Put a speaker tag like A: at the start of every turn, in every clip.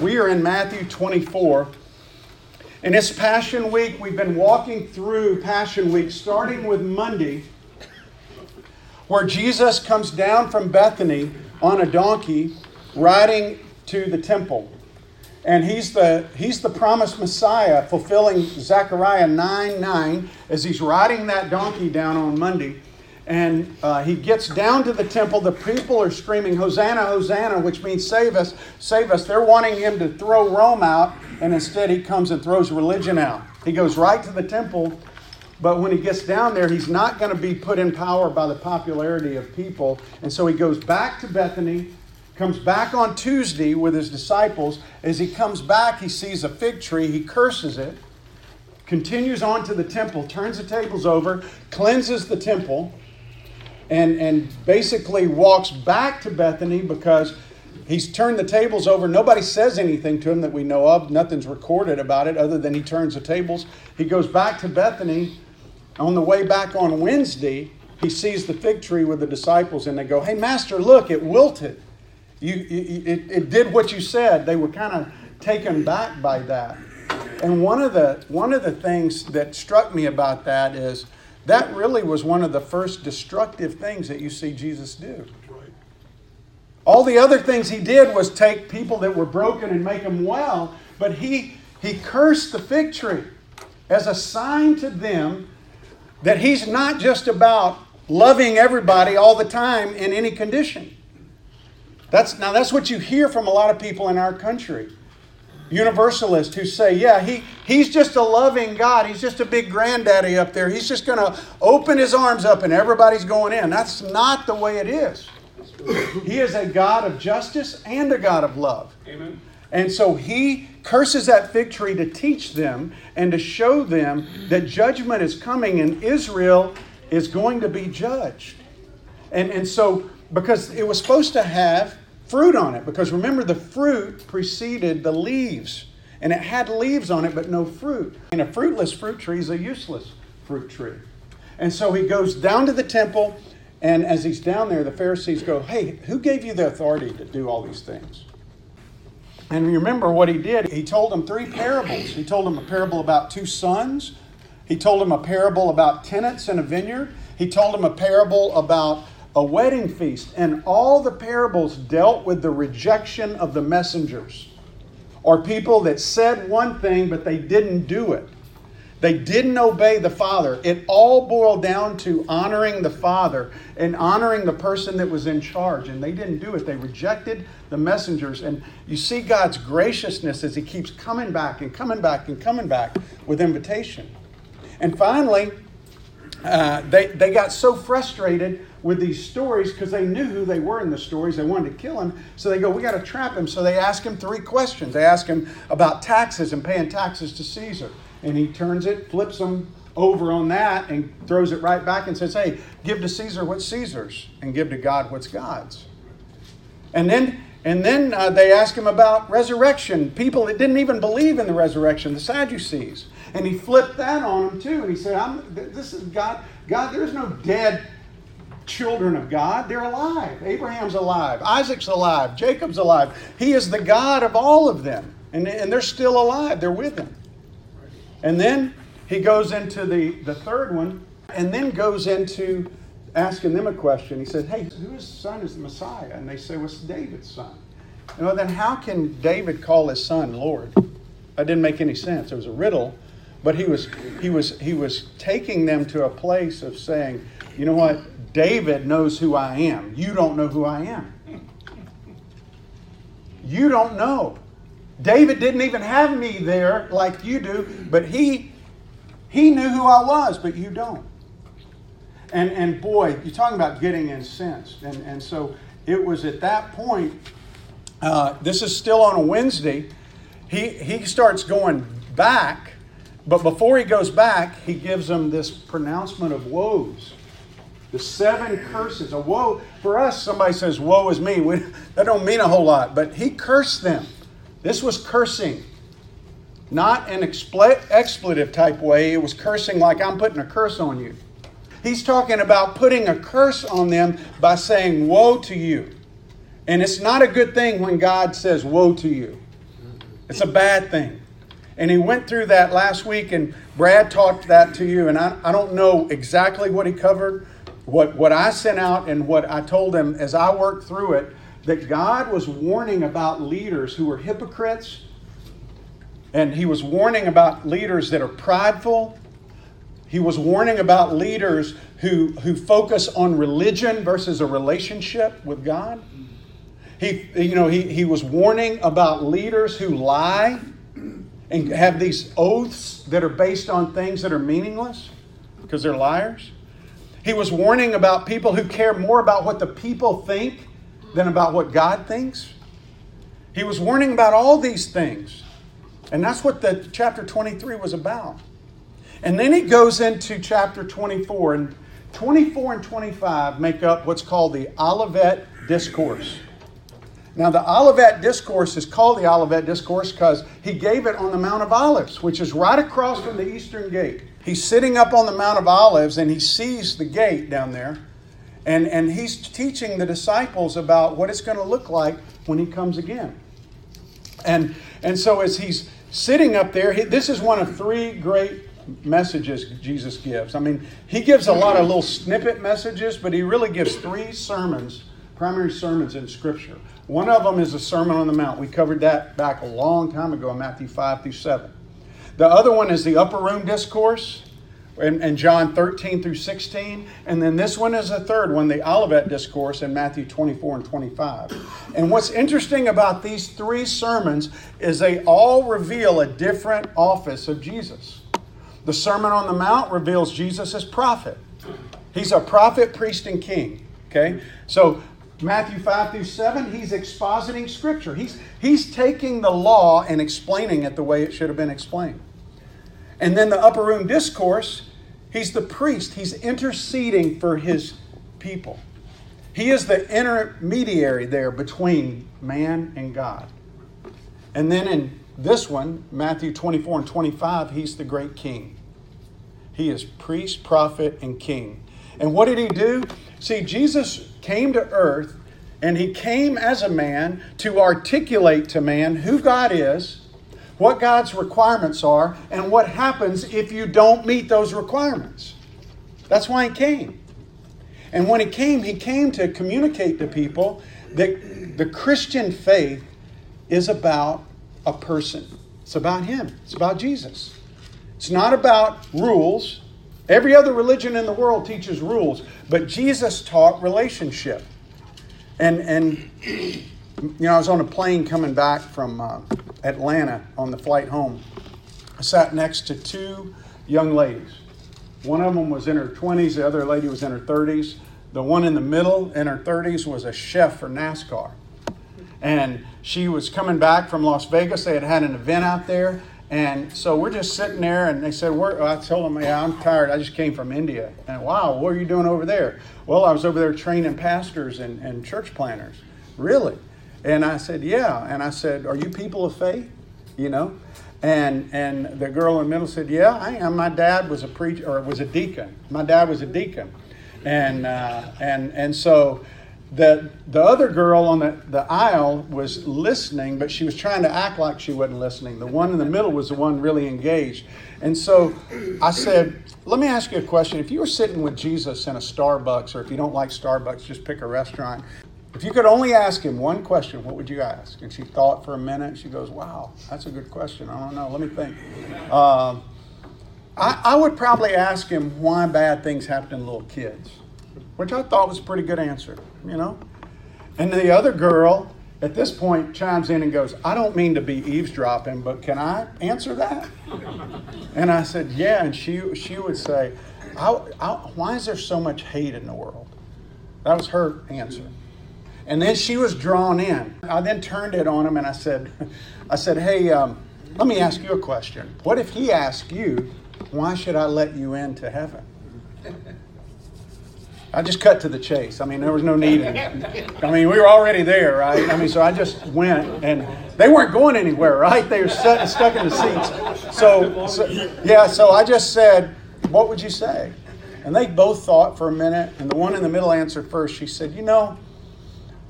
A: We are in Matthew 24. And it's Passion Week. We've been walking through Passion Week, starting with Monday, where Jesus comes down from Bethany on a donkey, riding to the temple. And he's the, he's the promised Messiah, fulfilling Zechariah 9 9 as he's riding that donkey down on Monday. And uh, he gets down to the temple. The people are screaming, Hosanna, Hosanna, which means save us, save us. They're wanting him to throw Rome out, and instead he comes and throws religion out. He goes right to the temple, but when he gets down there, he's not going to be put in power by the popularity of people. And so he goes back to Bethany, comes back on Tuesday with his disciples. As he comes back, he sees a fig tree, he curses it, continues on to the temple, turns the tables over, cleanses the temple and, and basically walks back to Bethany because he's turned the tables over. Nobody says anything to him that we know of. Nothing's recorded about it other than he turns the tables. He goes back to Bethany. On the way back on Wednesday, he sees the fig tree with the disciples and they go, Hey, Master, look, it wilted. You, it, it did what you said. They were kind of taken back by that. And one of the, one of the things that struck me about that is that really was one of the first destructive things that you see Jesus do. All the other things he did was take people that were broken and make them well, but he, he cursed the fig tree as a sign to them that he's not just about loving everybody all the time in any condition. That's, now, that's what you hear from a lot of people in our country universalists who say, yeah, he, he's just a loving God. He's just a big granddaddy up there. He's just going to open his arms up and everybody's going in. That's not the way it is. He is a God of justice and a God of love. Amen. And so he curses that fig tree to teach them and to show them that judgment is coming and Israel is going to be judged. And, and so, because it was supposed to have fruit on it because remember the fruit preceded the leaves and it had leaves on it but no fruit. And a fruitless fruit tree is a useless fruit tree. And so he goes down to the temple and as he's down there the pharisees go hey who gave you the authority to do all these things? And remember what he did. He told them three parables. He told them a parable about two sons. He told them a parable about tenants in a vineyard. He told them a parable about a wedding feast, and all the parables dealt with the rejection of the messengers, or people that said one thing but they didn't do it. They didn't obey the Father. It all boiled down to honoring the Father and honoring the person that was in charge, and they didn't do it. They rejected the messengers. And you see God's graciousness as He keeps coming back and coming back and coming back with invitation. And finally, uh, they, they got so frustrated with these stories because they knew who they were in the stories. They wanted to kill him. So they go, We got to trap him. So they ask him three questions. They ask him about taxes and paying taxes to Caesar. And he turns it, flips them over on that, and throws it right back and says, Hey, give to Caesar what's Caesar's, and give to God what's God's. And then and then uh, they ask him about resurrection. People that didn't even believe in the resurrection, the Sadducees. And he flipped that on them too. And he said, This is God. God, there's no dead children of God. They're alive. Abraham's alive. Isaac's alive. Jacob's alive. He is the God of all of them. And, and they're still alive. They're with him. And then he goes into the, the third one and then goes into asking them a question. He said, Hey, whose son is the Messiah? And they say, Well, it's David's son. You know, then how can David call his son Lord? That didn't make any sense. It was a riddle. But he was, he was, he was taking them to a place of saying, you know what? David knows who I am. You don't know who I am. You don't know. David didn't even have me there like you do, but he he knew who I was, but you don't. And and boy, you're talking about getting incensed. And and so it was at that point. Uh, this is still on a Wednesday. He he starts going back, but before he goes back, he gives them this pronouncement of woes. The seven curses. A woe for us. Somebody says, "Woe is me." We, that don't mean a whole lot, but he cursed them. This was cursing, not an expletive type way. It was cursing like I'm putting a curse on you. He's talking about putting a curse on them by saying, "Woe to you," and it's not a good thing when God says, "Woe to you." It's a bad thing. And he went through that last week, and Brad talked that to you, and I, I don't know exactly what he covered. What, what I sent out and what I told him as I worked through it, that God was warning about leaders who were hypocrites, and he was warning about leaders that are prideful. He was warning about leaders who, who focus on religion versus a relationship with God. He, you know, he, he was warning about leaders who lie and have these oaths that are based on things that are meaningless because they're liars. He was warning about people who care more about what the people think than about what God thinks. He was warning about all these things. And that's what the chapter 23 was about. And then he goes into chapter 24 and 24 and 25 make up what's called the Olivet Discourse. Now, the Olivet Discourse is called the Olivet Discourse because he gave it on the Mount of Olives, which is right across from the Eastern Gate. He's sitting up on the Mount of Olives and he sees the gate down there. And, and he's teaching the disciples about what it's going to look like when he comes again. And, and so, as he's sitting up there, he, this is one of three great messages Jesus gives. I mean, he gives a lot of little snippet messages, but he really gives three sermons, primary sermons in Scripture. One of them is the Sermon on the Mount. We covered that back a long time ago in Matthew 5 through 7. The other one is the Upper Room Discourse in, in John 13 through 16. And then this one is the third one, the Olivet Discourse in Matthew 24 and 25. And what's interesting about these three sermons is they all reveal a different office of Jesus. The Sermon on the Mount reveals Jesus as prophet. He's a prophet, priest, and king. Okay? So Matthew 5 through 7, he's expositing scripture. He's, he's taking the law and explaining it the way it should have been explained. And then the upper room discourse, he's the priest. He's interceding for his people. He is the intermediary there between man and God. And then in this one, Matthew 24 and 25, he's the great king. He is priest, prophet, and king. And what did he do? See, Jesus came to earth and he came as a man to articulate to man who God is, what God's requirements are, and what happens if you don't meet those requirements. That's why he came. And when he came, he came to communicate to people that the Christian faith is about a person. It's about him. It's about Jesus. It's not about rules. Every other religion in the world teaches rules, but Jesus taught relationship. And and you know, I was on a plane coming back from uh, Atlanta on the flight home. I sat next to two young ladies. One of them was in her 20s, the other lady was in her 30s. The one in the middle, in her 30s, was a chef for NASCAR. And she was coming back from Las Vegas. They had had an event out there. And so we're just sitting there, and they said? I told them, Yeah, I'm tired. I just came from India. And wow, what are you doing over there? Well, I was over there training pastors and, and church planners. Really? And I said, Yeah. And I said, Are you people of faith? You know? And and the girl in the middle said, Yeah, I am. My dad was a preacher or was a deacon. My dad was a deacon. And uh, and and so the the other girl on the, the aisle was listening, but she was trying to act like she wasn't listening. The one in the middle was the one really engaged. And so I said, Let me ask you a question. If you were sitting with Jesus in a Starbucks, or if you don't like Starbucks, just pick a restaurant. If you could only ask him one question, what would you ask? And she thought for a minute. She goes, Wow, that's a good question. I don't know. Let me think. Uh, I, I would probably ask him why bad things happen to little kids which I thought was a pretty good answer, you know. And the other girl at this point chimes in and goes, I don't mean to be eavesdropping, but can I answer that? And I said, Yeah. And she, she would say, I, I, Why is there so much hate in the world? That was her answer. And then she was drawn in. I then turned it on him and I said, I said, Hey, um, let me ask you a question. What if he asked you, Why should I let you into heaven? I just cut to the chase. I mean, there was no need. I mean, we were already there, right? I mean, so I just went, and they weren't going anywhere, right? They were stuck, stuck in the seats. So, so, yeah, so I just said, "What would you say?" And they both thought for a minute, and the one in the middle answered first. She said, "You know,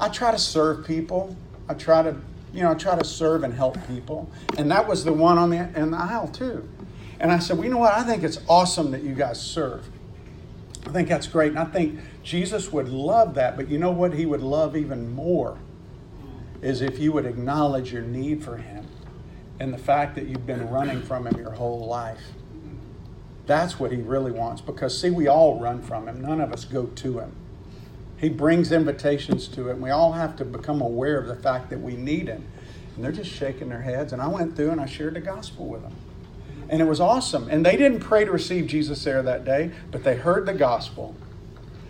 A: I try to serve people. I try to you know, try to serve and help people. And that was the one on the, in the aisle, too. And I said, well, you know what? I think it's awesome that you guys serve. I think that's great. And I think Jesus would love that. But you know what he would love even more? Is if you would acknowledge your need for him and the fact that you've been running from him your whole life. That's what he really wants. Because, see, we all run from him, none of us go to him. He brings invitations to it, and we all have to become aware of the fact that we need him. And they're just shaking their heads. And I went through and I shared the gospel with them. And it was awesome. And they didn't pray to receive Jesus there that day, but they heard the gospel.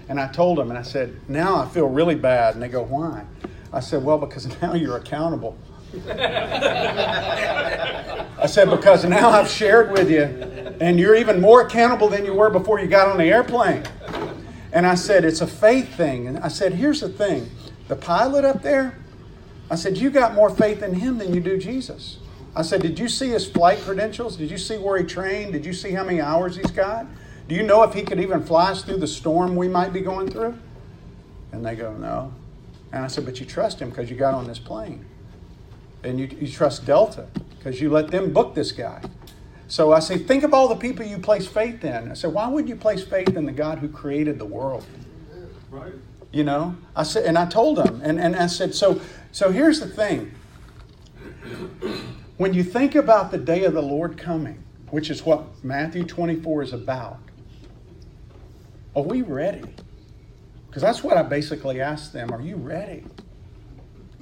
A: And I told them, and I said, Now I feel really bad. And they go, Why? I said, Well, because now you're accountable. I said, Because now I've shared with you, and you're even more accountable than you were before you got on the airplane. And I said, It's a faith thing. And I said, Here's the thing the pilot up there, I said, You got more faith in him than you do Jesus. I said, Did you see his flight credentials? Did you see where he trained? Did you see how many hours he's got? Do you know if he could even fly us through the storm we might be going through? And they go, No. And I said, But you trust him because you got on this plane. And you, you trust Delta because you let them book this guy. So I say, think of all the people you place faith in. I said, why would you place faith in the God who created the world? Right. You know, I said, and I told him, and, and I said, so so here's the thing. When you think about the day of the Lord coming, which is what Matthew 24 is about, are we ready? Because that's what I basically asked them. Are you ready?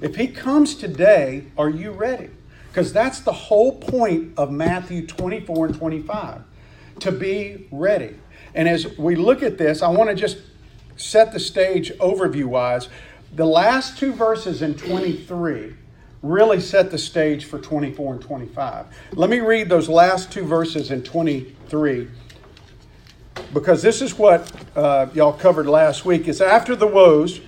A: If he comes today, are you ready? Because that's the whole point of Matthew 24 and 25 to be ready. And as we look at this, I want to just set the stage overview wise. The last two verses in 23 really set the stage for 24 and 25. Let me read those last two verses in 23 because this is what uh, y'all covered last week. It's after the woes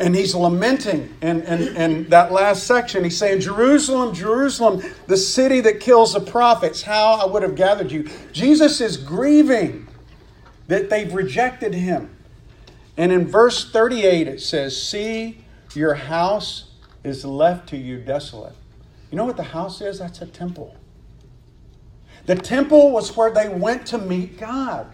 A: and he's lamenting. And, and, and that last section, he's saying, Jerusalem, Jerusalem, the city that kills the prophets, how I would have gathered you. Jesus is grieving that they've rejected him. And in verse 38, it says, See, your house is left to you desolate. You know what the house is? That's a temple. The temple was where they went to meet God.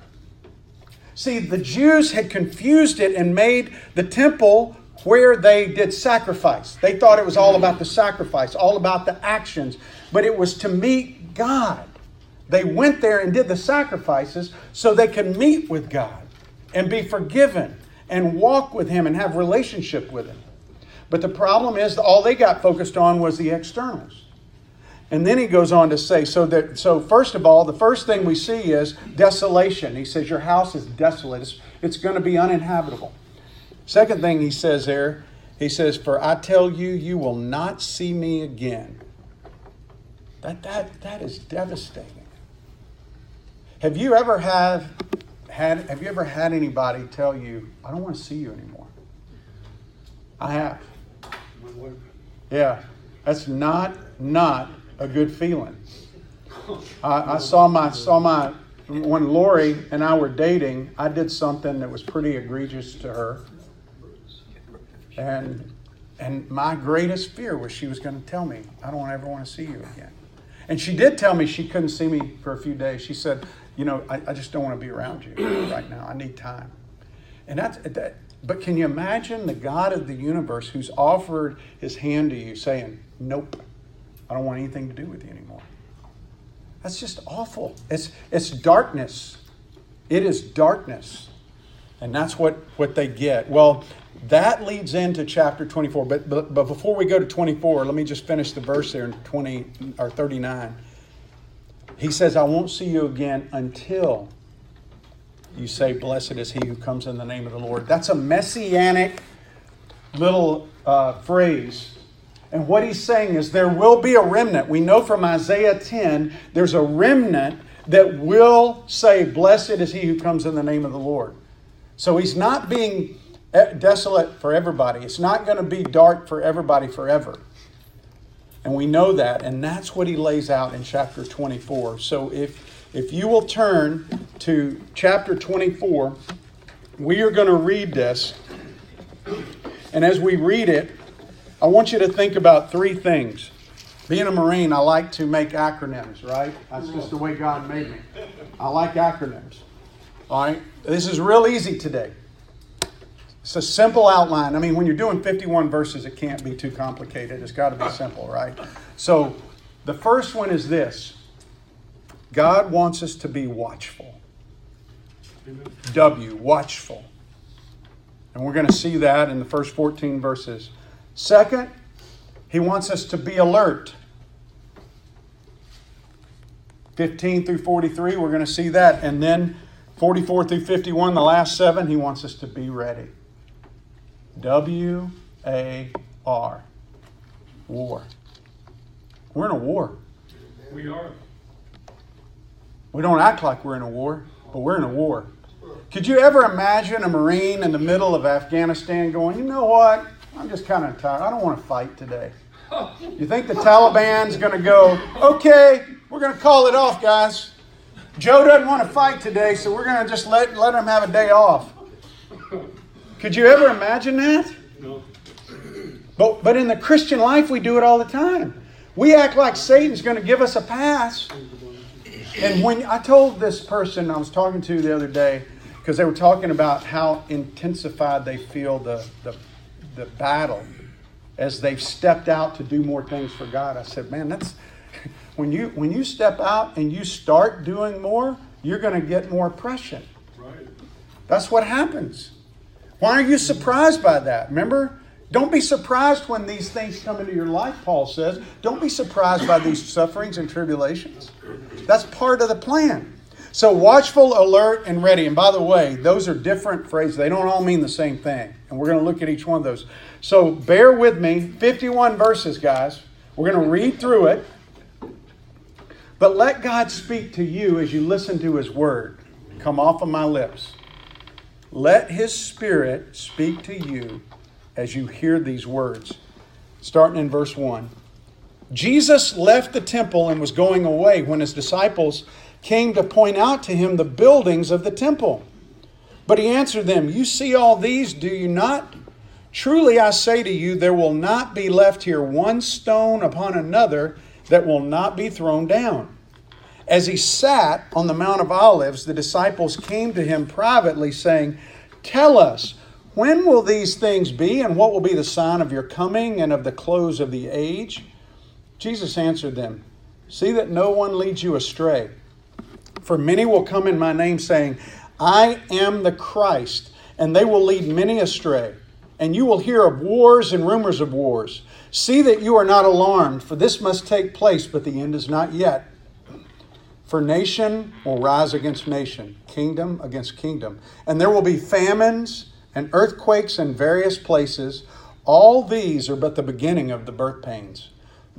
A: See, the Jews had confused it and made the temple where they did sacrifice. They thought it was all about the sacrifice, all about the actions, but it was to meet God. They went there and did the sacrifices so they could meet with God and be forgiven and walk with Him and have relationship with Him. But the problem is all they got focused on was the externals. And then he goes on to say, so that so first of all, the first thing we see is desolation. He says, Your house is desolate. It's, it's going to be uninhabitable. Second thing he says there, he says, For I tell you, you will not see me again. That, that, that is devastating. Have you ever had, had have you ever had anybody tell you, I don't want to see you anymore? I have. Yeah. That's not not a good feeling. I, I saw my saw my when Lori and I were dating, I did something that was pretty egregious to her. And and my greatest fear was she was going to tell me, I don't ever want to see you again. And she did tell me she couldn't see me for a few days. She said, You know, I, I just don't want to be around you right now. I need time. And that's that. But can you imagine the God of the universe who's offered his hand to you saying, Nope, I don't want anything to do with you anymore? That's just awful. It's, it's darkness. It is darkness. And that's what, what they get. Well, that leads into chapter 24. But, but, but before we go to 24, let me just finish the verse there in 20 or 39. He says, I won't see you again until you say, Blessed is he who comes in the name of the Lord. That's a messianic little uh, phrase. And what he's saying is, there will be a remnant. We know from Isaiah 10, there's a remnant that will say, Blessed is he who comes in the name of the Lord. So he's not being desolate for everybody. It's not going to be dark for everybody forever. And we know that, and that's what he lays out in chapter 24. So if if you will turn to chapter 24, we are going to read this. And as we read it, I want you to think about three things. Being a Marine, I like to make acronyms, right? That's just the way God made me. I like acronyms. All right? This is real easy today. It's a simple outline. I mean, when you're doing 51 verses, it can't be too complicated. It's got to be simple, right? So, the first one is this God wants us to be watchful. W, watchful. And we're going to see that in the first 14 verses. Second, he wants us to be alert. 15 through 43, we're going to see that. And then 44 through 51, the last seven, he wants us to be ready. W A R. War. We're in a war.
B: We are.
A: We don't act like we're in a war, but we're in a war. Could you ever imagine a Marine in the middle of Afghanistan going, you know what? I'm just kind of tired. I don't want to fight today. You think the Taliban's going to go, okay, we're going to call it off, guys. Joe doesn't want to fight today, so we're going to just let, let him have a day off. Could you ever imagine that?
B: No.
A: But, but in the Christian life, we do it all the time. We act like Satan's going to give us a pass. And when I told this person I was talking to the other day, because they were talking about how intensified they feel the, the, the battle as they've stepped out to do more things for God. I said, man, that's when you when you step out and you start doing more, you're going to get more oppression.
B: Right.
A: That's what happens. Why are you surprised by that? Remember, don't be surprised when these things come into your life, Paul says. Don't be surprised by these sufferings and tribulations. That's part of the plan. So, watchful, alert, and ready. And by the way, those are different phrases. They don't all mean the same thing. And we're going to look at each one of those. So, bear with me. 51 verses, guys. We're going to read through it. But let God speak to you as you listen to His word come off of my lips. Let His Spirit speak to you as you hear these words. Starting in verse 1. Jesus left the temple and was going away when his disciples came to point out to him the buildings of the temple. But he answered them, You see all these, do you not? Truly I say to you, there will not be left here one stone upon another that will not be thrown down. As he sat on the Mount of Olives, the disciples came to him privately, saying, Tell us, when will these things be, and what will be the sign of your coming and of the close of the age? Jesus answered them, See that no one leads you astray. For many will come in my name, saying, I am the Christ, and they will lead many astray. And you will hear of wars and rumors of wars. See that you are not alarmed, for this must take place, but the end is not yet. For nation will rise against nation, kingdom against kingdom, and there will be famines and earthquakes in various places. All these are but the beginning of the birth pains.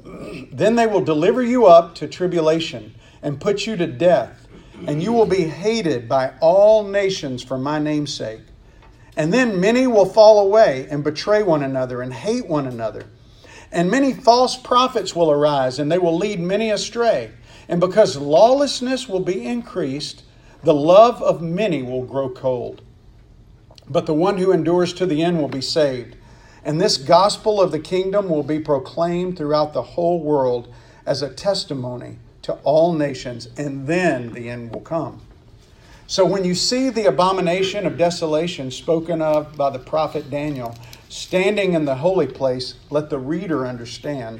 A: then they will deliver you up to tribulation and put you to death, and you will be hated by all nations for my name's sake. And then many will fall away and betray one another and hate one another. And many false prophets will arise, and they will lead many astray. And because lawlessness will be increased, the love of many will grow cold. But the one who endures to the end will be saved. And this gospel of the kingdom will be proclaimed throughout the whole world as a testimony to all nations, and then the end will come. So when you see the abomination of desolation spoken of by the prophet Daniel standing in the holy place, let the reader understand.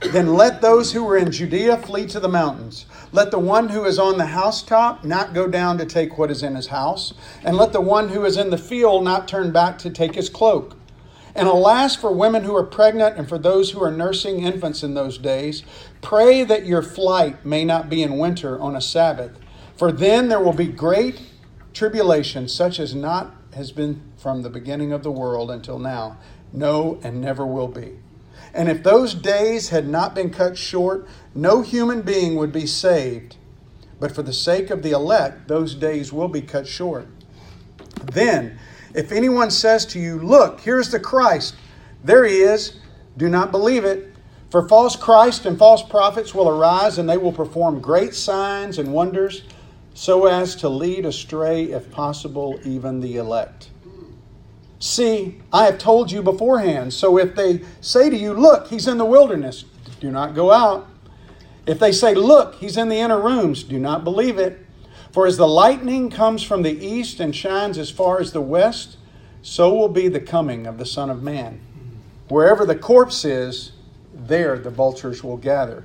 A: Then let those who are in Judea flee to the mountains. Let the one who is on the housetop not go down to take what is in his house, and let the one who is in the field not turn back to take his cloak. And alas, for women who are pregnant and for those who are nursing infants in those days, pray that your flight may not be in winter on a Sabbath, for then there will be great tribulation, such as not has been from the beginning of the world until now, no, and never will be. And if those days had not been cut short, no human being would be saved. But for the sake of the elect, those days will be cut short. Then, if anyone says to you, Look, here's the Christ, there he is, do not believe it. For false Christ and false prophets will arise, and they will perform great signs and wonders, so as to lead astray, if possible, even the elect. See, I have told you beforehand. So if they say to you, Look, he's in the wilderness, do not go out. If they say, Look, he's in the inner rooms, do not believe it. For as the lightning comes from the east and shines as far as the west, so will be the coming of the Son of Man. Wherever the corpse is, there the vultures will gather.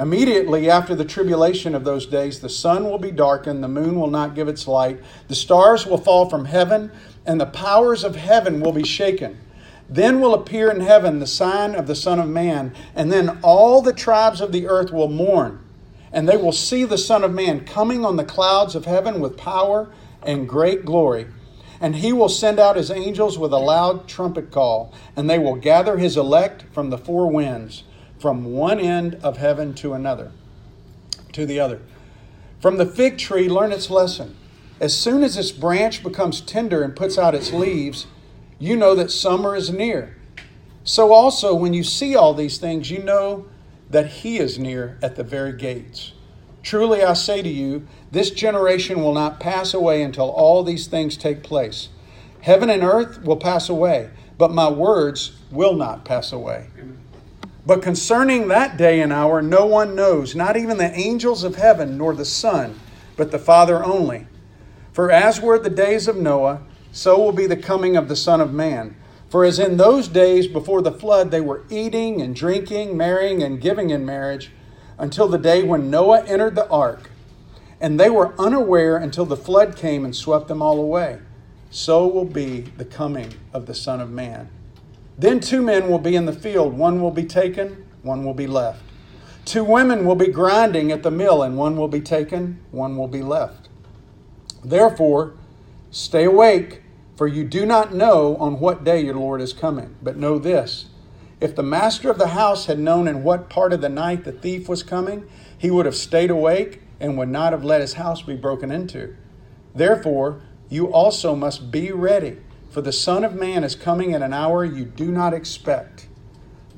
A: Immediately after the tribulation of those days, the sun will be darkened, the moon will not give its light, the stars will fall from heaven, and the powers of heaven will be shaken. Then will appear in heaven the sign of the Son of Man, and then all the tribes of the earth will mourn, and they will see the Son of Man coming on the clouds of heaven with power and great glory. And he will send out his angels with a loud trumpet call, and they will gather his elect from the four winds from one end of heaven to another, to the other. From the fig tree, learn its lesson. As soon as its branch becomes tender and puts out its leaves, you know that summer is near. So also, when you see all these things, you know that he is near at the very gates. Truly I say to you, this generation will not pass away until all these things take place. Heaven and earth will pass away, but my words will not pass away. But concerning that day and hour, no one knows, not even the angels of heaven, nor the Son, but the Father only. For as were the days of Noah, so will be the coming of the Son of Man. For as in those days before the flood, they were eating and drinking, marrying and giving in marriage, until the day when Noah entered the ark. And they were unaware until the flood came and swept them all away. So will be the coming of the Son of Man. Then two men will be in the field, one will be taken, one will be left. Two women will be grinding at the mill, and one will be taken, one will be left. Therefore, stay awake, for you do not know on what day your Lord is coming. But know this if the master of the house had known in what part of the night the thief was coming, he would have stayed awake and would not have let his house be broken into. Therefore, you also must be ready for the Son of Man is coming at an hour you do not expect.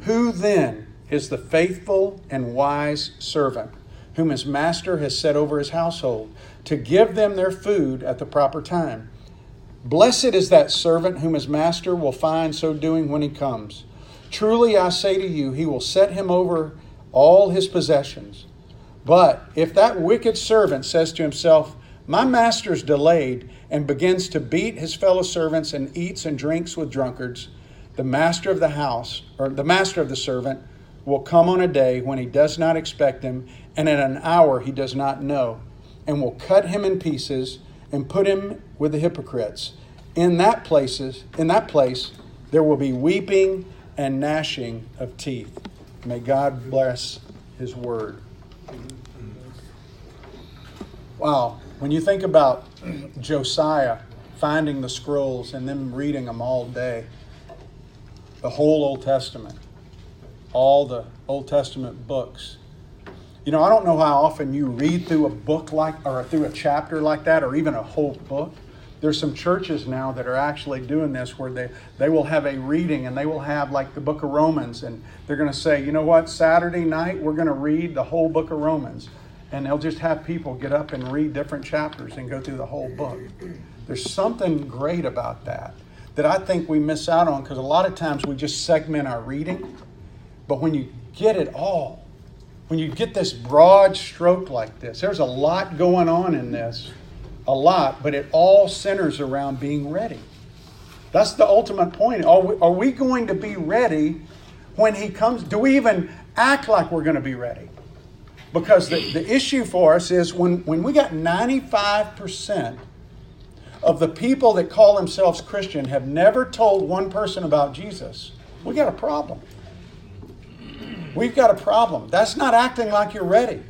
A: Who then is the faithful and wise servant whom his master has set over his household to give them their food at the proper time? Blessed is that servant whom his master will find so doing when he comes. Truly I say to you, he will set him over all his possessions. But if that wicked servant says to himself, My master's delayed, and begins to beat his fellow servants and eats and drinks with drunkards, the master of the house, or the master of the servant, will come on a day when he does not expect him, and at an hour he does not know, and will cut him in pieces and put him with the hypocrites. In that places, in that place, there will be weeping and gnashing of teeth. May God bless his word. Wow. When you think about Josiah finding the scrolls and them reading them all day, the whole Old Testament, all the Old Testament books. You know, I don't know how often you read through a book like, or through a chapter like that, or even a whole book. There's some churches now that are actually doing this where they, they will have a reading and they will have like the book of Romans, and they're going to say, you know what, Saturday night we're going to read the whole book of Romans and they'll just have people get up and read different chapters and go through the whole book. There's something great about that that I think we miss out on because a lot of times we just segment our reading. But when you get it all, when you get this broad stroke like this, there's a lot going on in this, a lot, but it all centers around being ready. That's the ultimate point. Are we, are we going to be ready when He comes? Do we even act like we're going to be ready? Because the, the issue for us is when, when we got 95% of the people that call themselves Christian have never told one person about Jesus, we got a problem. We've got a problem. That's not acting like you're ready.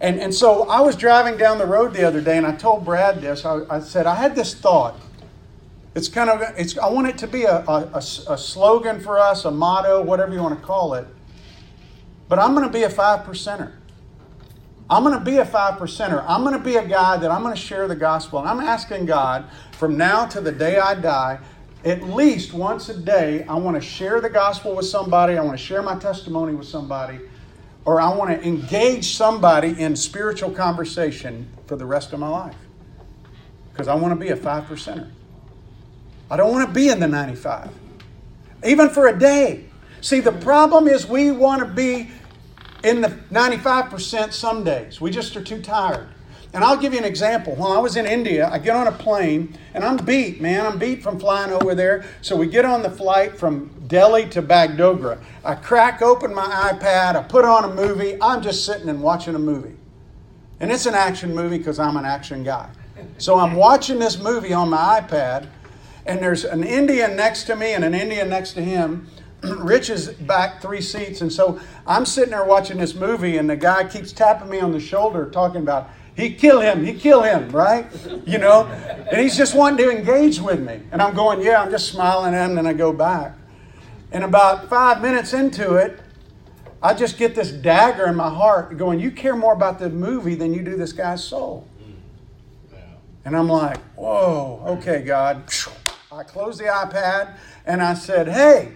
A: And, and so I was driving down the road the other day and I told Brad this. I, I said, I had this thought. It's kind of, it's, I want it to be a, a, a, a slogan for us, a motto, whatever you want to call it. But I'm going to be a five percenter. I'm going to be a five percenter. I'm going to be a guy that I'm going to share the gospel. And I'm asking God from now to the day I die, at least once a day, I want to share the gospel with somebody. I want to share my testimony with somebody. Or I want to engage somebody in spiritual conversation for the rest of my life. Because I want to be a five percenter. I don't want to be in the 95, even for a day. See, the problem is we want to be in the 95% some days. We just are too tired. And I'll give you an example. When I was in India, I get on a plane and I'm beat, man. I'm beat from flying over there. So we get on the flight from Delhi to Bagdogra. I crack open my iPad, I put on a movie. I'm just sitting and watching a movie. And it's an action movie because I'm an action guy. So I'm watching this movie on my iPad, and there's an Indian next to me and an Indian next to him. Rich is back three seats, and so I'm sitting there watching this movie, and the guy keeps tapping me on the shoulder, talking about he kill him, he kill him, right? You know, and he's just wanting to engage with me, and I'm going, yeah, I'm just smiling at him, and I go back, and about five minutes into it, I just get this dagger in my heart, going, you care more about the movie than you do this guy's soul. And I'm like, whoa, okay, God. I closed the iPad and I said, hey,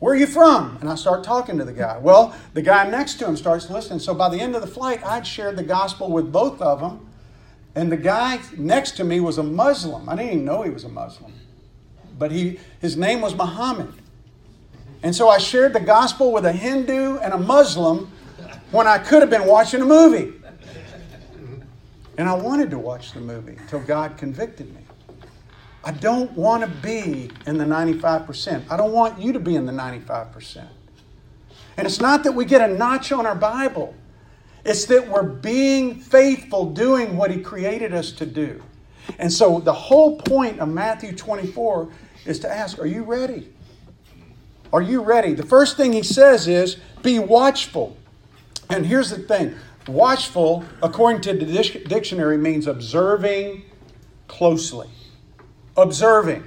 A: where are you from? And I start talking to the guy. Well, the guy next to him starts listening. So by the end of the flight, I'd shared the gospel with both of them. And the guy next to me was a Muslim. I didn't even know he was a Muslim. But he, his name was Muhammad. And so I shared the gospel with a Hindu and a Muslim when I could have been watching a movie. And I wanted to watch the movie until God convicted me. I don't want to be in the 95%. I don't want you to be in the 95%. And it's not that we get a notch on our Bible, it's that we're being faithful, doing what He created us to do. And so the whole point of Matthew 24 is to ask Are you ready? Are you ready? The first thing He says is be watchful. And here's the thing watchful, according to the dictionary, means observing closely observing.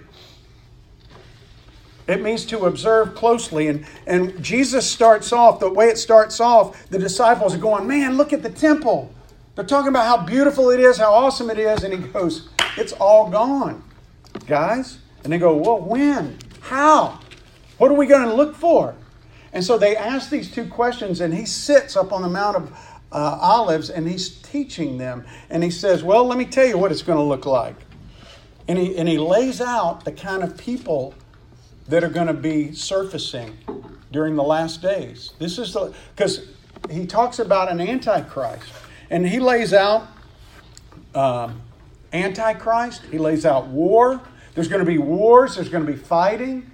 A: It means to observe closely. And, and Jesus starts off, the way it starts off, the disciples are going, Man, look at the temple. They're talking about how beautiful it is, how awesome it is. And he goes, It's all gone, guys. And they go, Well, when? How? What are we going to look for? And so they ask these two questions, and he sits up on the Mount of uh, Olives and he's teaching them. And he says, Well, let me tell you what it's going to look like. And he, and he lays out the kind of people that are going to be surfacing during the last days. This is the, because he talks about an antichrist. And he lays out um, antichrist, he lays out war. There's going to be wars, there's going to be fighting.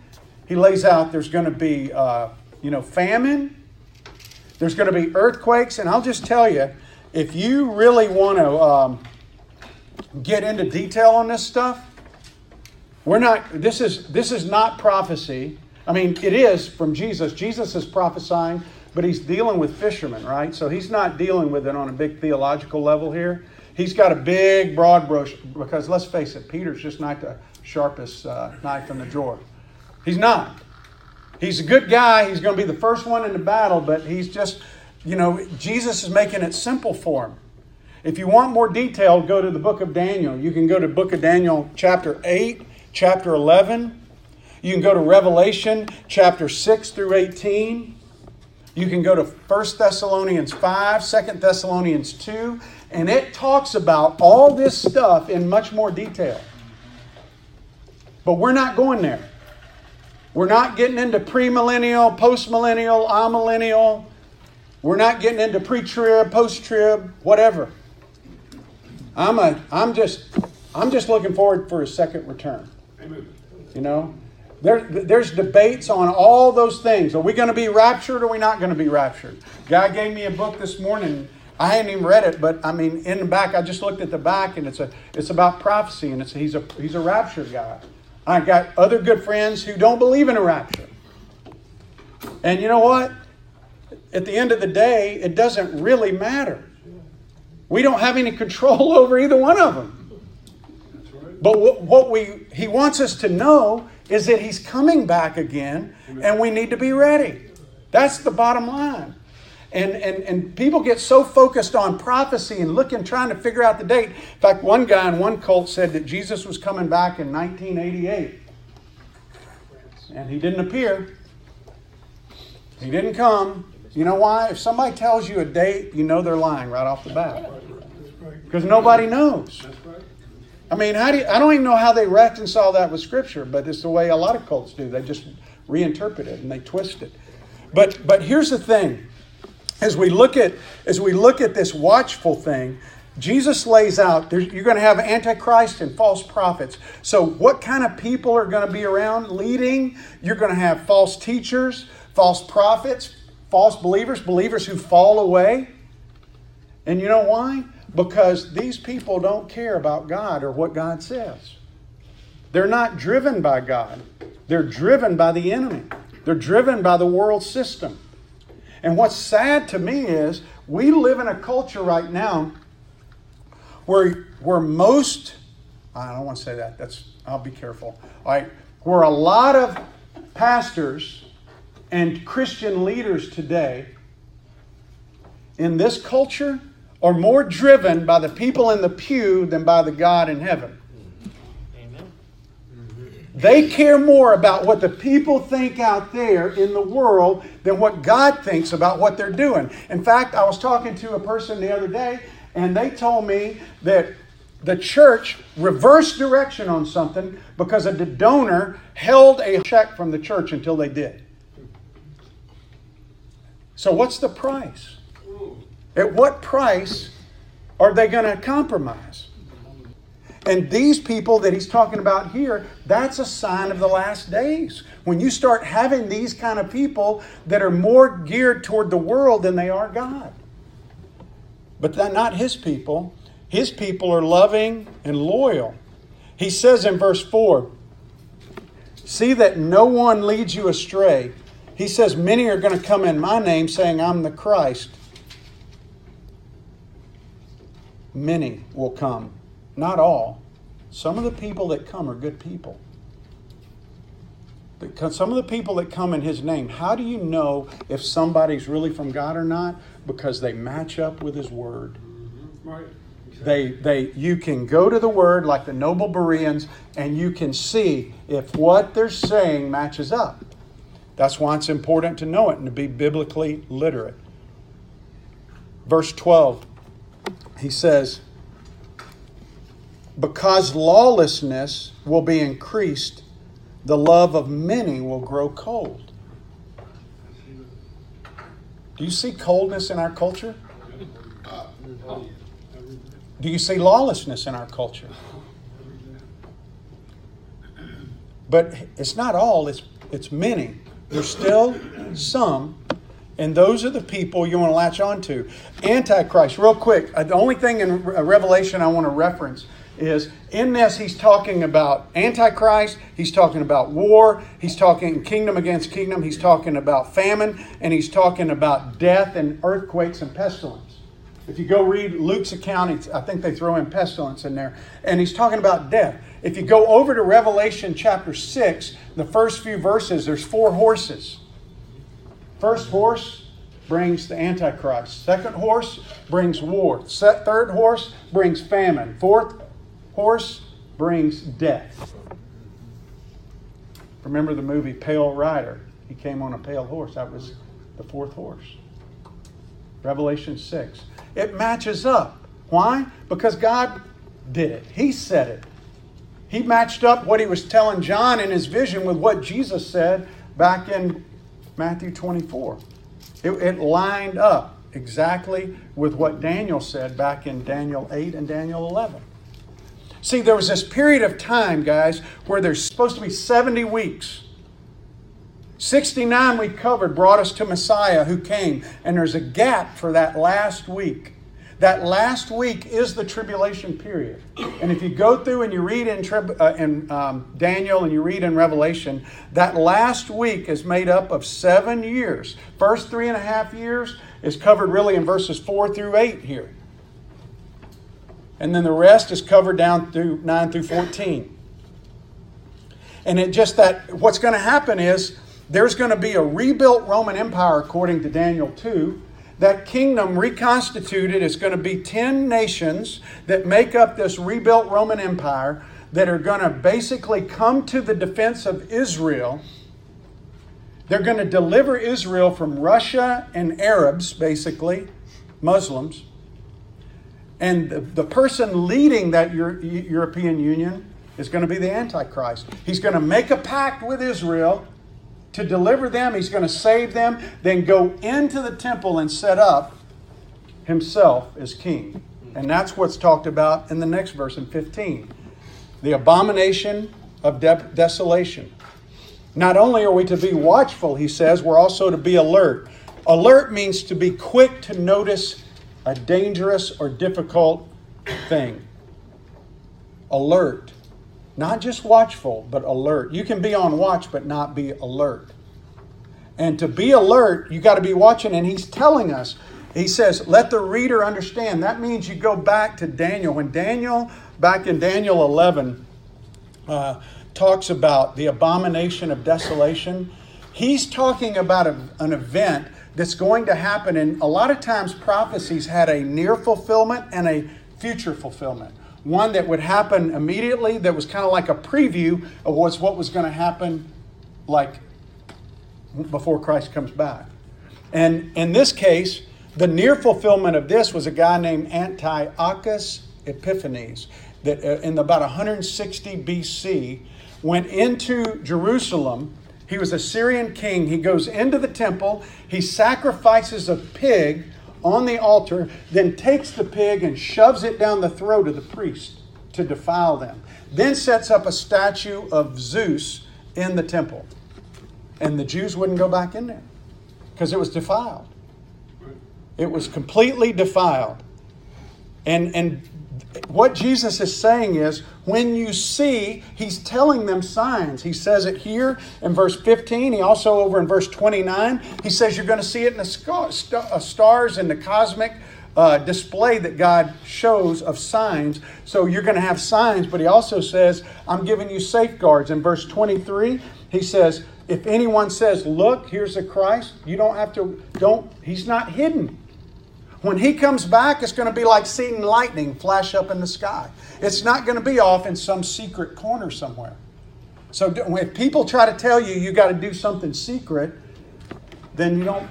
A: He lays out there's going to be, uh, you know, famine. There's going to be earthquakes. And I'll just tell you, if you really want to um, get into detail on this stuff, we're not, this is, this is not prophecy. I mean, it is from Jesus. Jesus is prophesying, but he's dealing with fishermen, right? So he's not dealing with it on a big theological level here. He's got a big, broad brush, because let's face it, Peter's just not the sharpest uh, knife in the drawer. He's not. He's a good guy. He's going to be the first one in the battle, but he's just, you know, Jesus is making it simple for him. If you want more detail, go to the book of Daniel. You can go to book of Daniel chapter 8 chapter 11. You can go to Revelation chapter 6 through 18. You can go to 1 Thessalonians 5, 2 Thessalonians 2, and it talks about all this stuff in much more detail. But we're not going there. We're not getting into premillennial, postmillennial, amillennial. We're not getting into pre-trib, post-trib, whatever. I'm a I'm just I'm just looking forward for a second return. You know, there, there's debates on all those things. Are we going to be raptured or are we not going to be raptured? Guy gave me a book this morning. I hadn't even read it, but I mean, in the back, I just looked at the back, and it's a it's about prophecy, and it's he's a he's a rapture guy. I got other good friends who don't believe in a rapture, and you know what? At the end of the day, it doesn't really matter. We don't have any control over either one of them. But what, what we he wants us to know is that he's coming back again and we need to be ready. That's the bottom line. And, and, and people get so focused on prophecy and looking, trying to figure out the date. In fact, one guy in one cult said that Jesus was coming back in 1988. And he didn't appear. He didn't come. You know why? If somebody tells you a date, you know they're lying right off the bat. Because nobody knows. I mean, how do you, I don't even know how they reconcile that with Scripture, but it's the way a lot of cults do. They just reinterpret it and they twist it. But but here's the thing: as we look at as we look at this watchful thing, Jesus lays out you're going to have antichrist and false prophets. So what kind of people are going to be around leading? You're going to have false teachers, false prophets, false believers, believers who fall away. And you know why? because these people don't care about God or what God says. They're not driven by God, they're driven by the enemy, they're driven by the world system. And what's sad to me is we live in a culture right now where, where most, I don't want to say that, that's, I'll be careful. All right, where a lot of pastors and Christian leaders today in this culture are more driven by the people in the pew than by the God in heaven. Amen. They care more about what the people think out there in the world than what God thinks about what they're doing. In fact, I was talking to a person the other day, and they told me that the church reversed direction on something because a donor held a check from the church until they did. So, what's the price? At what price are they going to compromise? And these people that he's talking about here, that's a sign of the last days. When you start having these kind of people that are more geared toward the world than they are God. But they're not his people. His people are loving and loyal. He says in verse 4 See that no one leads you astray. He says, Many are going to come in my name saying, I'm the Christ many will come. Not all. Some of the people that come are good people. Because some of the people that come in his name, how do you know if somebody's really from God or not? Because they match up with his word. Mm-hmm. Right. They, they, you can go to the word like the noble Bereans and you can see if what they're saying matches up. That's why it's important to know it and to be biblically literate. Verse 12 he says, because lawlessness will be increased, the love of many will grow cold. Do you see coldness in our culture? Do you see lawlessness in our culture? But it's not all, it's, it's many. There's still some and those are the people you want to latch on to. Antichrist, real quick, uh, the only thing in uh, Revelation I want to reference is in this he's talking about antichrist he's talking about war he's talking kingdom against kingdom he's talking about famine and he's talking about death and earthquakes and pestilence if you go read luke's account i think they throw in pestilence in there and he's talking about death if you go over to revelation chapter 6 the first few verses there's four horses First horse brings the Antichrist. Second horse brings war. Third horse brings famine. Fourth horse brings death. Remember the movie Pale Rider? He came on a pale horse. That was the fourth horse. Revelation 6. It matches up. Why? Because God did it. He said it. He matched up what he was telling John in his vision with what Jesus said back in Matthew 24. It, it lined up exactly with what Daniel said back in Daniel 8 and Daniel 11. See, there was this period of time, guys, where there's supposed to be 70 weeks. 69 we covered brought us to Messiah who came, and there's a gap for that last week. That last week is the tribulation period. And if you go through and you read in, uh, in um, Daniel and you read in Revelation, that last week is made up of seven years. First three and a half years is covered really in verses four through eight here. And then the rest is covered down through 9 through 14. And it just that what's going to happen is there's going to be a rebuilt Roman Empire according to Daniel 2 that kingdom reconstituted is going to be 10 nations that make up this rebuilt Roman Empire that are going to basically come to the defense of Israel. They're going to deliver Israel from Russia and Arabs, basically, Muslims. And the, the person leading that Euro- European Union is going to be the Antichrist. He's going to make a pact with Israel to deliver them, he's going to save them, then go into the temple and set up himself as king. And that's what's talked about in the next verse in 15 the abomination of de- desolation. Not only are we to be watchful, he says, we're also to be alert. Alert means to be quick to notice a dangerous or difficult thing. Alert. Not just watchful, but alert. You can be on watch, but not be alert. And to be alert, you got to be watching. And he's telling us, he says, let the reader understand. That means you go back to Daniel. When Daniel, back in Daniel 11, uh, talks about the abomination of desolation, he's talking about a, an event that's going to happen. And a lot of times, prophecies had a near fulfillment and a future fulfillment. One that would happen immediately, that was kind of like a preview of what's what was going to happen, like before Christ comes back. And in this case, the near fulfillment of this was a guy named Antiochus Epiphanes that uh, in about 160 BC went into Jerusalem. He was a Syrian king. He goes into the temple, he sacrifices a pig on the altar, then takes the pig and shoves it down the throat of the priest to defile them. Then sets up a statue of Zeus in the temple. And the Jews wouldn't go back in there because it was defiled. It was completely defiled. And, and what Jesus is saying is when you see, he's telling them signs. He says it here in verse 15. He also, over in verse 29, he says you're going to see it in the uh, stars and the cosmic uh, display that God shows of signs. So you're going to have signs, but he also says, I'm giving you safeguards. In verse 23, he says, if anyone says, Look, here's the Christ, you don't have to, don't, he's not hidden. When he comes back, it's going to be like seeing lightning flash up in the sky. It's not going to be off in some secret corner somewhere. So if people try to tell you you got to do something secret, then you don't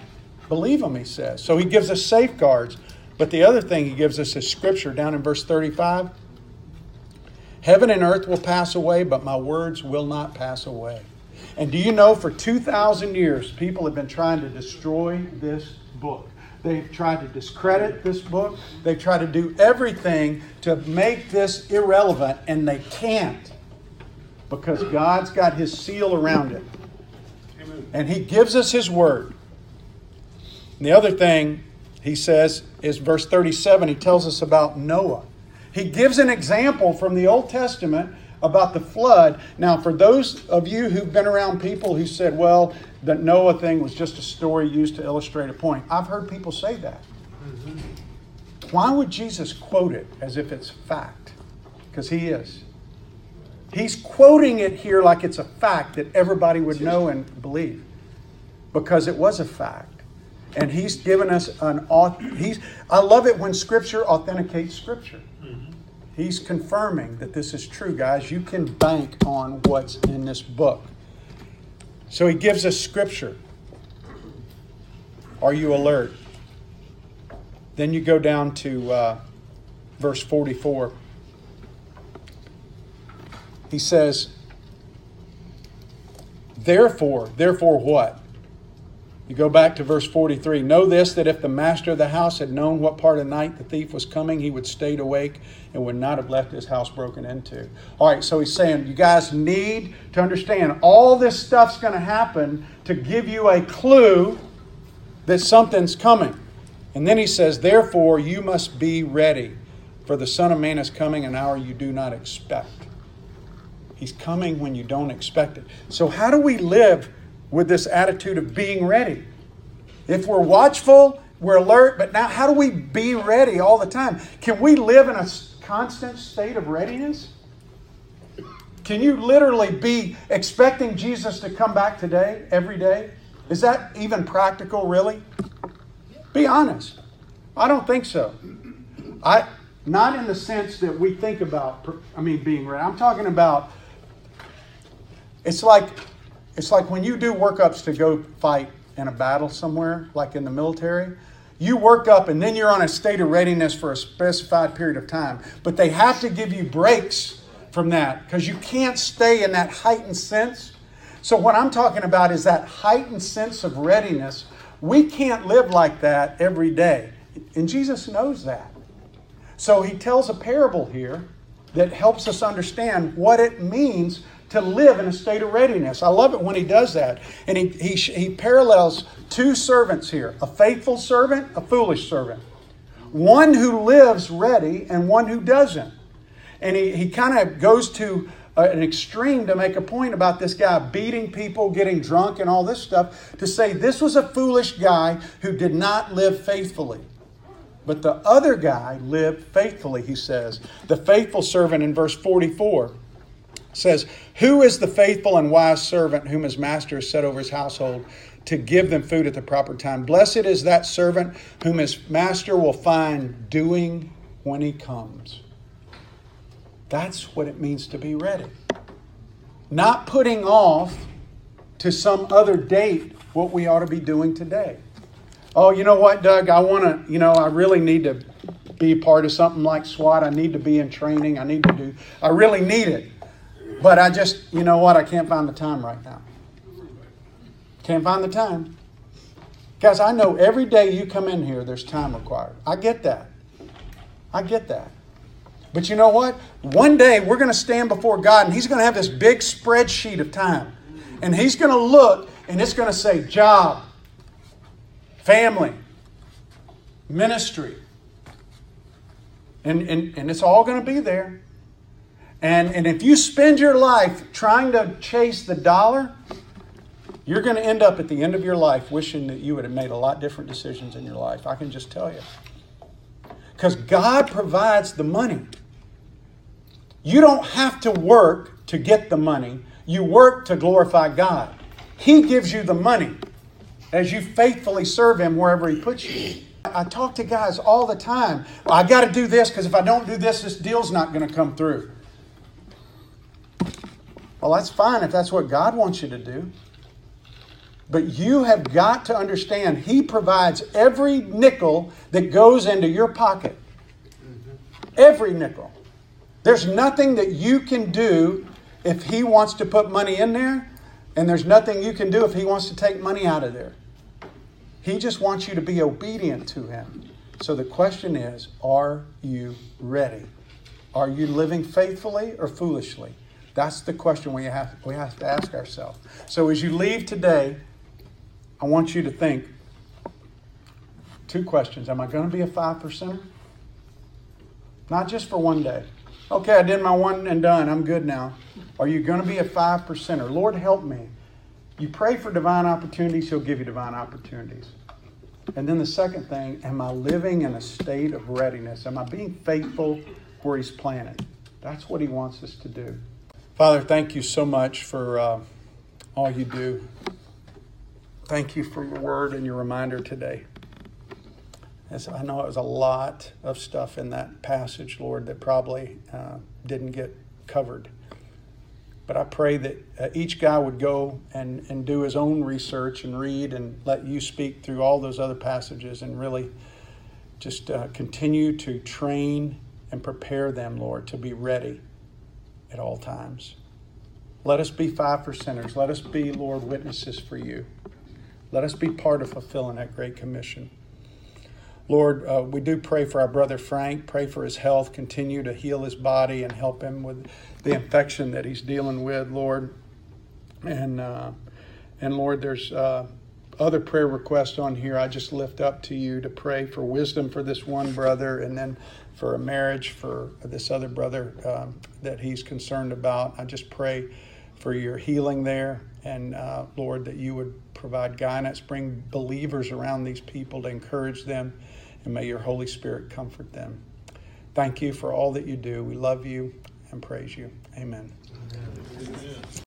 A: believe them, he says. So he gives us safeguards. But the other thing he gives us is scripture down in verse 35. Heaven and earth will pass away, but my words will not pass away. And do you know for 2,000 years, people have been trying to destroy this book. They've tried to discredit this book. They've tried to do everything to make this irrelevant, and they can't because God's got His seal around it. And He gives us His word. And the other thing He says is verse 37, He tells us about Noah. He gives an example from the Old Testament about the flood. Now, for those of you who've been around people who said, well, the Noah thing was just a story used to illustrate a point, I've heard people say that. Mm-hmm. Why would Jesus quote it as if it's fact? Because he is. He's quoting it here like it's a fact that everybody would know and believe because it was a fact. And he's given us an he's I love it when scripture authenticates scripture. He's confirming that this is true, guys. You can bank on what's in this book. So he gives us scripture. Are you alert? Then you go down to uh, verse 44. He says, Therefore, therefore what? You go back to verse 43. Know this that if the master of the house had known what part of the night the thief was coming, he would stayed awake and would not have left his house broken into. All right, so he's saying you guys need to understand all this stuff's going to happen to give you a clue that something's coming. And then he says, Therefore, you must be ready, for the Son of Man is coming an hour you do not expect. He's coming when you don't expect it. So, how do we live with this attitude of being ready. If we're watchful, we're alert, but now how do we be ready all the time? Can we live in a constant state of readiness? Can you literally be expecting Jesus to come back today, every day? Is that even practical, really? Be honest. I don't think so. I not in the sense that we think about I mean being ready. I'm talking about it's like it's like when you do workups to go fight in a battle somewhere, like in the military, You work up and then you're on a state of readiness for a specified period of time. But they have to give you breaks from that because you can't stay in that heightened sense. So, what I'm talking about is that heightened sense of readiness. We can't live like that every day. And Jesus knows that. So, he tells a parable here that helps us understand what it means to live in a state of readiness. I love it when he does that. And he, he, he parallels two servants here a faithful servant, a foolish servant. One who lives ready and one who doesn't. And he, he kind of goes to uh, an extreme to make a point about this guy beating people, getting drunk, and all this stuff to say this was a foolish guy who did not live faithfully. But the other guy lived faithfully, he says. The faithful servant in verse 44 says, Who is the faithful and wise servant whom his master has set over his household to give them food at the proper time? Blessed is that servant whom his master will find doing when he comes. That's what it means to be ready. Not putting off to some other date what we ought to be doing today. Oh, you know what, Doug? I want to, you know, I really need to be part of something like SWAT. I need to be in training. I need to do, I really need it. But I just, you know what? I can't find the time right now. Can't find the time. Guys, I know every day you come in here, there's time required. I get that. I get that. But you know what? One day we're going to stand before God and He's going to have this big spreadsheet of time. And He's going to look and it's going to say job, family, ministry. And, and, and it's all going to be there. And, and if you spend your life trying to chase the dollar, you're going to end up at the end of your life wishing that you would have made a lot different decisions in your life. I can just tell you. Because God provides the money. You don't have to work to get the money, you work to glorify God. He gives you the money as you faithfully serve Him wherever He puts you. I talk to guys all the time. I got to do this because if I don't do this, this deal's not going to come through. Well, that's fine if that's what God wants you to do. But you have got to understand He provides every nickel that goes into your pocket. Every nickel. There's nothing that you can do if He wants to put money in there, and there's nothing you can do if He wants to take money out of there. He just wants you to be obedient to Him. So the question is are you ready? Are you living faithfully or foolishly? That's the question we have, we have to ask ourselves. So as you leave today, I want you to think two questions. Am I going to be a five percenter? Not just for one day. Okay, I did my one and done. I'm good now. Are you going to be a five percenter? Lord, help me. You pray for divine opportunities, He'll give you divine opportunities. And then the second thing, am I living in a state of readiness? Am I being faithful where He's planted? That's what He wants us to do. Father, thank you so much for uh, all you do. Thank you for your word and your reminder today. As I know it was a lot of stuff in that passage, Lord, that probably uh, didn't get covered. But I pray that uh, each guy would go and, and do his own research and read and let you speak through all those other passages and really just uh, continue to train and prepare them, Lord, to be ready at all times. Let us be five percenters. Let us be, Lord, witnesses for you. Let us be part of fulfilling that great commission. Lord, uh, we do pray for our brother Frank. Pray for his health. Continue to heal his body and help him with the infection that he's dealing with, Lord. And uh, and Lord, there's uh, other prayer requests on here. I just lift up to you to pray for wisdom for this one brother, and then for a marriage for this other brother um, that he's concerned about. I just pray for your healing there, and uh, Lord, that you would provide guidance, bring believers around these people to encourage them, and may your Holy Spirit comfort them. Thank you for all that you do. We love you and praise you. Amen. Amen.